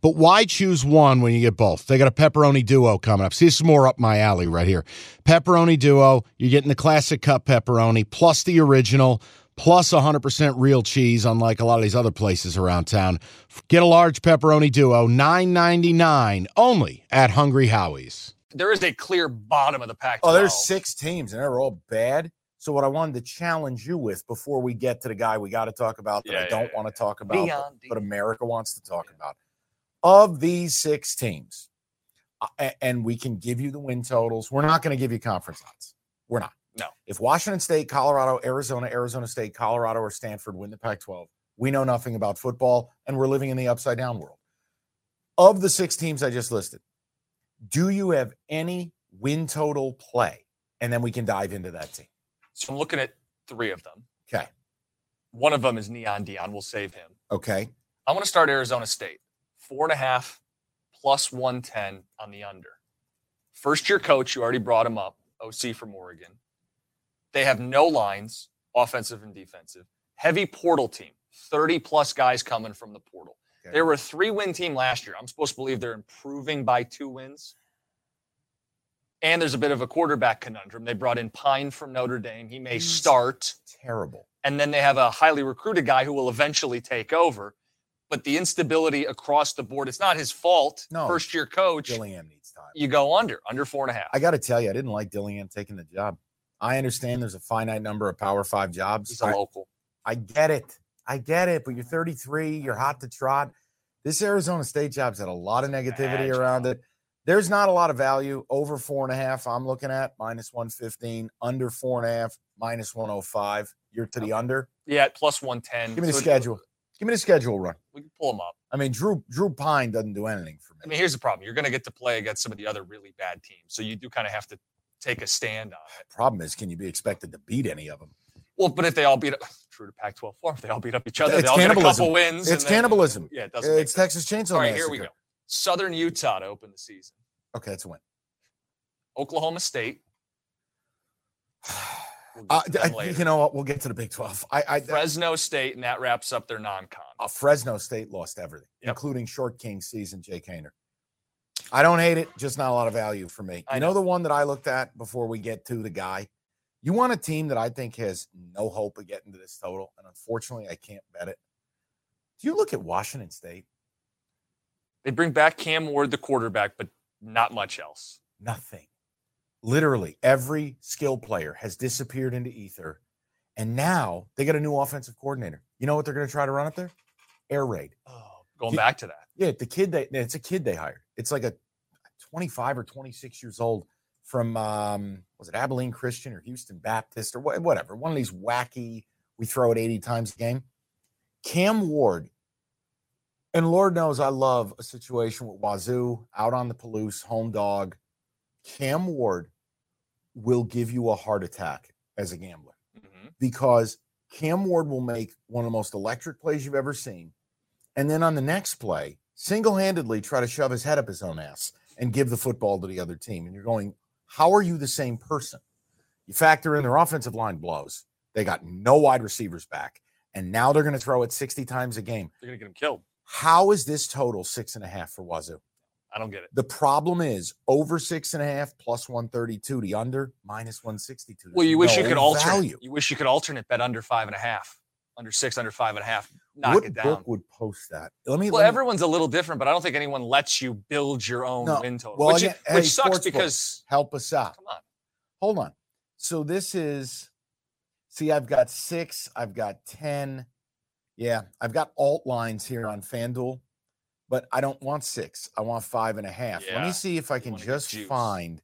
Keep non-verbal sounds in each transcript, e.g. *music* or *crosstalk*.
But why choose one when you get both? They got a pepperoni duo coming up. See, this is more up my alley right here. Pepperoni duo, you're getting the classic cup pepperoni plus the original plus 100% real cheese, unlike a lot of these other places around town. Get a large pepperoni duo, $9.99 only at Hungry Howie's. There is a clear bottom of the pack. Oh, there's six teams, and they're all bad. So what I wanted to challenge you with before we get to the guy we got to talk about that Yeah, I don't yeah. want to talk about, but, but America wants to talk about. Of these six teams, uh, and we can give you the win totals. We're not going to give you conference odds. We're not. No. If Washington State, Colorado, Arizona, Arizona State, Colorado, or Stanford win the Pac 12, we know nothing about football and we're living in the upside down world. Of the six teams I just listed, do you have any win total play? And then we can dive into that team. So I'm looking at three of them. Okay. One of them is Neon Deion. We'll save him. Okay. I want to start Arizona State. Four and a half plus 110 on the under. First year coach, you already brought him up, OC from Oregon. They have no lines, offensive and defensive. Heavy portal team, 30 plus guys coming from the portal. Okay. They were a three win team last year. I'm supposed to believe they're improving by two wins. And there's a bit of a quarterback conundrum. They brought in Pyne from Notre Dame. He may He's- start Terrible. and then they have a highly recruited guy who will eventually take over. But the instability across the board, it's not his fault. No. First year coach, Dillingham needs time. you go under, under four and a half. I got to tell you, I didn't like Dillingham taking the job. I understand there's a finite number of Power Five jobs. He's a I, local. I get it. I get it. But you're 33. You're hot to trot. This Arizona State job's had a lot of negativity Bad around job. it. There's not a lot of value over four and a half. I'm looking at minus 115, under four and a half, minus 105. You're to the under. Yeah, plus 110. Give me the So schedule. Give me the schedule run. We can pull him up. I mean, Drew Drew Pyne doesn't do anything for me. I mean, here's the problem. You're going to get to play against some of the other really bad teams. So you do kind of have to take a stand on it. Problem is, can you be expected to beat any of them? Well, but if they all beat up, *laughs* true to Pac 12 form, if they all beat up each other, It's they all get a couple wins. It's then- cannibalism. Yeah, it doesn't It's. Texas Chainsaw All right, here we go. Southern Utah to open the season. Okay, that's a win. Oklahoma State. We'll Uh, to them I- later. you know what? We'll get to the Big 12. I, I Fresno State, and that wraps up their non-con. uh, Fresno State lost everything, Yep. including Short King season, Jake Haener. I don't hate it, just not a lot of value for me. I You know know. the one that I looked at before we get to the guy? You want a team that I think has no hope of getting to this total, and unfortunately, I can't bet it. Do you look at Washington State? They bring back Cam Ward, the quarterback, but not much else. Nothing. Literally, every skill player has disappeared into ether, and now they got a new offensive coordinator. You know what they're going to try to run up there? Air raid. Oh, going back to that. Yeah, the kid they it's a kid they hired. It's like a 25 or 26 years old from um was it Abilene Christian or Houston Baptist or wha- whatever. One of these wacky we throw it 80 times a game. Cam Ward. And Lord knows I love a situation with Wazoo out on the Palouse, home dog. Cam Ward will give you a heart attack as a gambler Mhm. because Cam Ward will make one of the most electric plays you've ever seen. And then on the next play, single handedly try to shove his head up his own ass and give the football to the other team. And you're going, how are you the same person? You factor in their offensive line blows. They got no wide receivers back. And now they're going to throw it 60 times a game. They're going to get him killed. How is this total six and a half for Wazoo? I don't get it. The problem is over six and a half plus 132, the under minus 162. Well, you wish you could alternate. You wish you could alternate bet under five and a half, under six, under five and a half. Knock what it down. book would post that? Let me. Well, let me- everyone's a little different, but I don't think anyone lets you build your own No. win total, Well, which, again, which hey, sucks because help us out. come on, Hold on. So this is, see, I've got six, I've got 10. Yeah, I've got alt lines here on FanDuel. But I don't want six. I want five and a half. Let me see if I can just find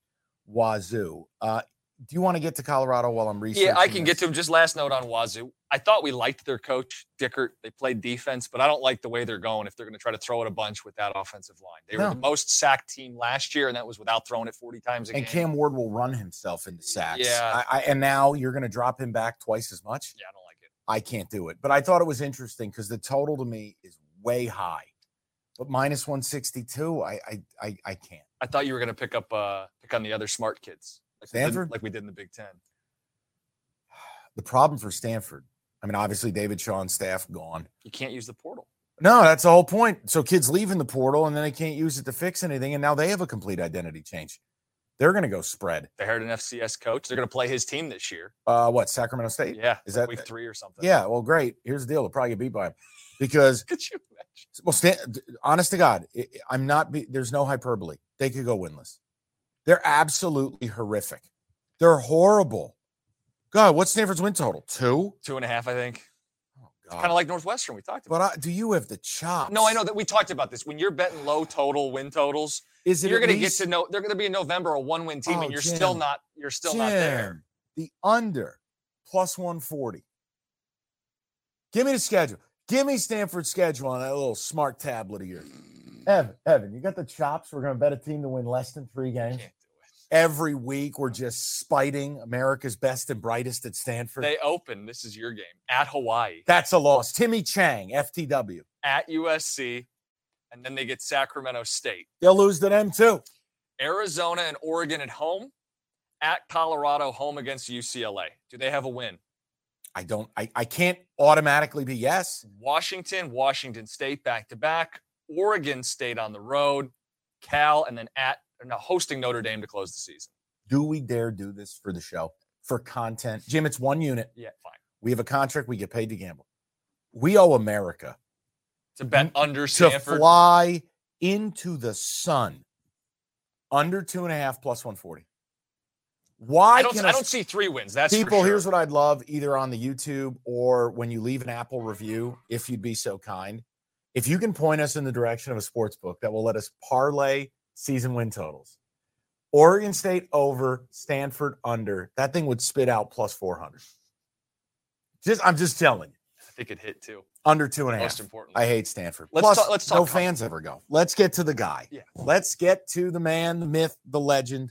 Wazoo. Uh, do you want to get to Colorado while I'm researching? Yeah, I can get to him. Just last note on Wazoo. I thought we liked their coach, Dickert. They played defense, but I don't like the way they're going if they're going to try to throw it a bunch with that offensive line. They were the most sacked team last year, and that was without throwing it 40 times a And game. Cam Ward will run himself into sacks. Yeah. I, I, and now you're going to drop him back twice as much. yeah, I don't like it. I can't do it. But I thought it was interesting because the total to me is way high. But minus 162, I I I, I can't. I thought you were going to pick up uh pick on the other smart kids, like we did- Stanford? like we did in the Big Ten. The problem for Stanford, I mean, obviously David Shaw's staff gone. You can't use the portal. No, that's the whole point. So kids leaving the portal and then they can't use it to fix anything. And now they have a complete identity change. They're going to go spread. They hired an FCS coach. They're going to play his team this year. Uh, what, Sacramento State? Yeah, Is like that- week three or something? Yeah, well, great. Here's the deal. They'll probably get beat by him because, *laughs* well, Stan, d- honest to God, I'm not, there's no hyperbole. They could go winless. They're absolutely horrific. They're horrible. God, what's Stanford's win total? Two? Two and a half, I think. Oh, Kind of like Northwestern. We talked about. but I, do you have the chops? No, I know that we talked about this. When you're betting low total win totals, Is it you're going to get to know they're going to be in November a one win team, Oh, and you're still not. You're still not there. The under plus 140. Give me the schedule. Give me Stanford's schedule on that little smart tablet of yours. Mm. Evan, Evan, you got the chops. We're going to bet a team to win less than three games. Can't do it. Every week, we're just spiting America's best and brightest at Stanford. They open. This is your game at Hawaii, That's a loss. Timmy Chang, FTW. at USC, and then they get Sacramento State, They'll lose to them too. Arizona, and Oregon at home, at Colorado, home against UCLA. Do they have a win? I don't, I, I can't automatically be yes. Washington, Washington State back to back, Oregon State on the road, Cal, and then at no, hosting Notre Dame to close the season. Do we dare do this for the show, for content? Jim, it's one unit. Yeah, fine. We have a contract. We get paid to gamble. We owe America To bet under to Stanford. fly into the sun under two and a half plus 140. Why I don't. can I don't see three wins. That's people? sure. Here's what I'd love either on the YouTube or when you leave an Apple review, if you'd be so kind. If you can point us in the direction of a sports book that will let us parlay season win totals. Oregon State over, Stanford under. That thing would spit out plus 400. Just I'm just telling you. I think it hit too. Under two and a half. Most importantly, I hate Stanford. Let's Plus, talk- let's no talk com- fans ever go. Let's get to the guy. Yeah. Let's get to the man, the myth, the legend.